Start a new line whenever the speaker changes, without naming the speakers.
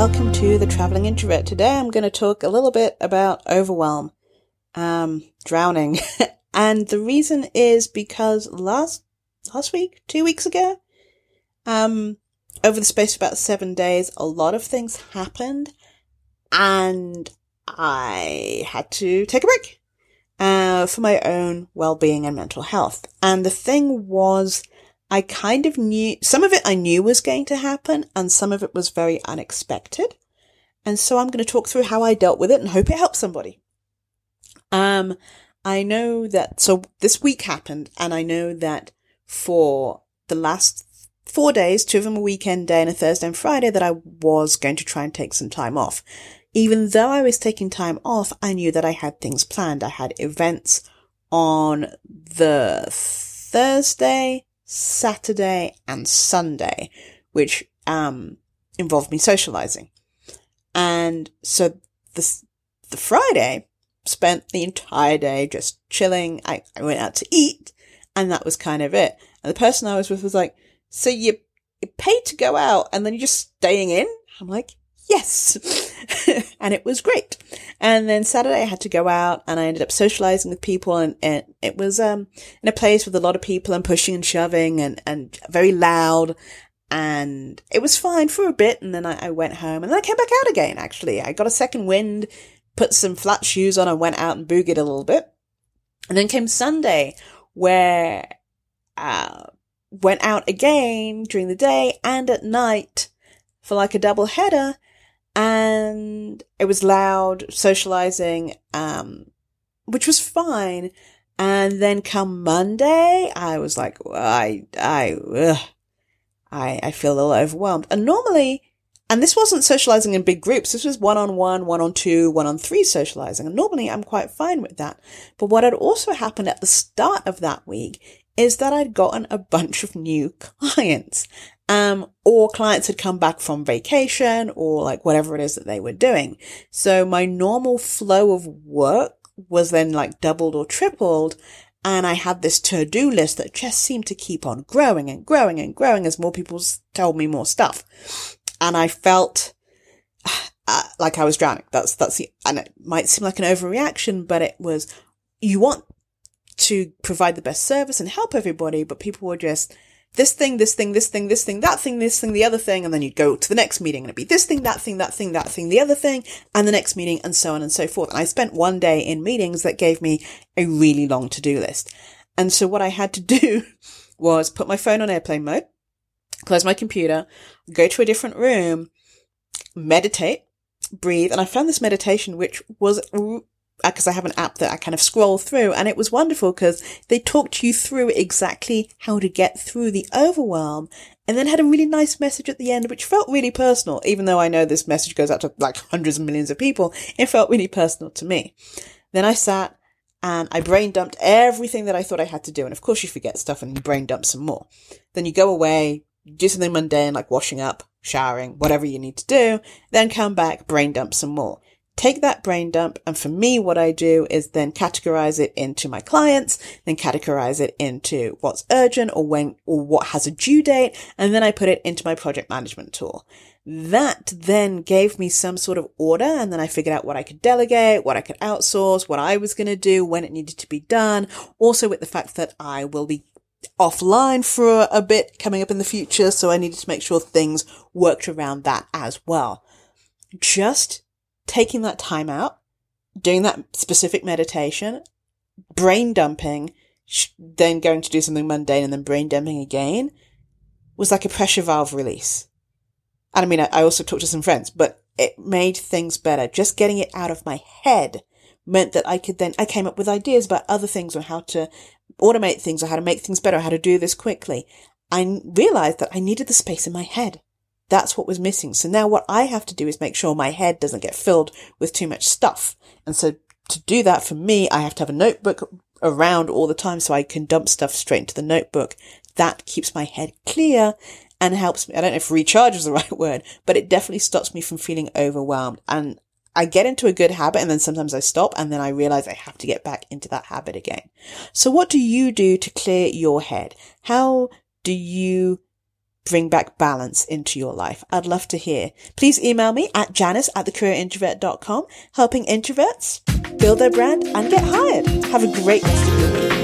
to the Traveling Introvert. Today I'm going to talk a little bit about overwhelm, um, drowning. and the reason is because last, last week, two weeks ago, um, over the space of about seven days, a lot of things happened and I had to take a break, uh, for my own well-being and mental health. And the thing was, I kind of knew, some of it I knew was going to happen and some of it was very unexpected. And so I'm going to talk through how I dealt with it and hope it helps somebody. Um, I know that, so this week happened and I know that for the last four days, two of them a weekend day and a Thursday and Friday that I was going to try and take some time off. Even though I was taking time off, I knew that I had things planned. I had events on the Thursday, Saturday and Sunday, which, um, involved me socializing. And so the, the Friday spent the entire day just chilling. I, I went out to eat and that was kind of it. And the person I was with was like, so you, you paid to go out and then you're just staying in? I'm like, yes. and it was great. And then Saturday I had to go out and I ended up socializing with people and, and it was, um, in a place with a lot of people and pushing and shoving and, and very loud. And it was fine for a bit. And then I, I went home and then I came back out again, actually. I got a second wind, put some flat shoes on and went out and boogied a little bit. And then came Sunday where, uh, went out again during the day and at night for like a double header and it was loud socializing, um, which was fine. And then come Monday, I was like, I, I, ugh, I, I feel a little overwhelmed. And normally, and this wasn't socializing in big groups. This was one on one, one on two, one on three socializing. And normally I'm quite fine with that. But what had also happened at the start of that week is that I'd gotten a bunch of new clients um, clients had come back from vacation or like whatever it is that they were doing. So my normal flow of work was then like doubled or tripled. And I had this to-do list that just seemed to keep on growing and growing and growing as more people told me more stuff. And I felt uh, like I was drowning. That's, that's the, and it might seem like an overreaction, but it was, you want to provide the best service and help everybody, but people were just this thing, this thing, this thing, this thing, that thing, this thing, the other thing, and then you'd go to the next meeting and it'd be this thing, that thing, that thing, that thing, the other thing, and the next meeting, and so on and so forth. And I spent one day in meetings that gave me a really long to-do list. And so what I had to do was put my phone on airplane mode, close my computer, go to a different room, meditate, breathe, and I found this meditation which was Uh, because I have an app that I kind of scroll through and it was wonderful because they talked you through exactly how to get through the overwhelm and then had a really nice message at the end, which felt really personal. Even though I know this message goes out to like hundreds of millions of people, it felt really personal to me. Then I sat and I brain dumped everything that I thought I had to do. And of course you forget stuff and you brain dump some more. Then you go away, do something mundane like washing up, showering, whatever you need to do, then come back, brain dump some more take that brain dump. And for me, what I do is then categorize it into my clients, then categorize it into what's urgent or when, or what has a due date. And then I put it into my project management tool. That then gave me some sort of order. And then I figured out what I could delegate, what I could outsource, what I was going to do, when it needed to be done. Also with the fact that I will be offline for a bit coming up in the future. So I needed to make sure things worked around that as well. Just taking that time out, doing that specific meditation, brain dumping, then going to do something mundane and then brain dumping again was like a pressure valve release. And I mean, I also talked to some friends, but it made things better. Just getting it out of my head meant that I could then, I came up with ideas about other things or how to automate things or how to make things better, how to do this quickly. I realized that I needed the space in my head. That's what was missing. So now what I have to do is make sure my head doesn't get filled with too much stuff. And so to do that for me, I have to have a notebook around all the time so I can dump stuff straight into the notebook. That keeps my head clear and helps me. I don't know if recharge is the right word, but it definitely stops me from feeling overwhelmed. And I get into a good habit and then sometimes I stop and then I realize I have to get back into that habit again. So what do you do to clear your head? How do you bring back balance into your life? I'd love to hear. Please email me at janice at thecareerintrovert.com, helping introverts build their brand and get hired. Have a great rest of your week.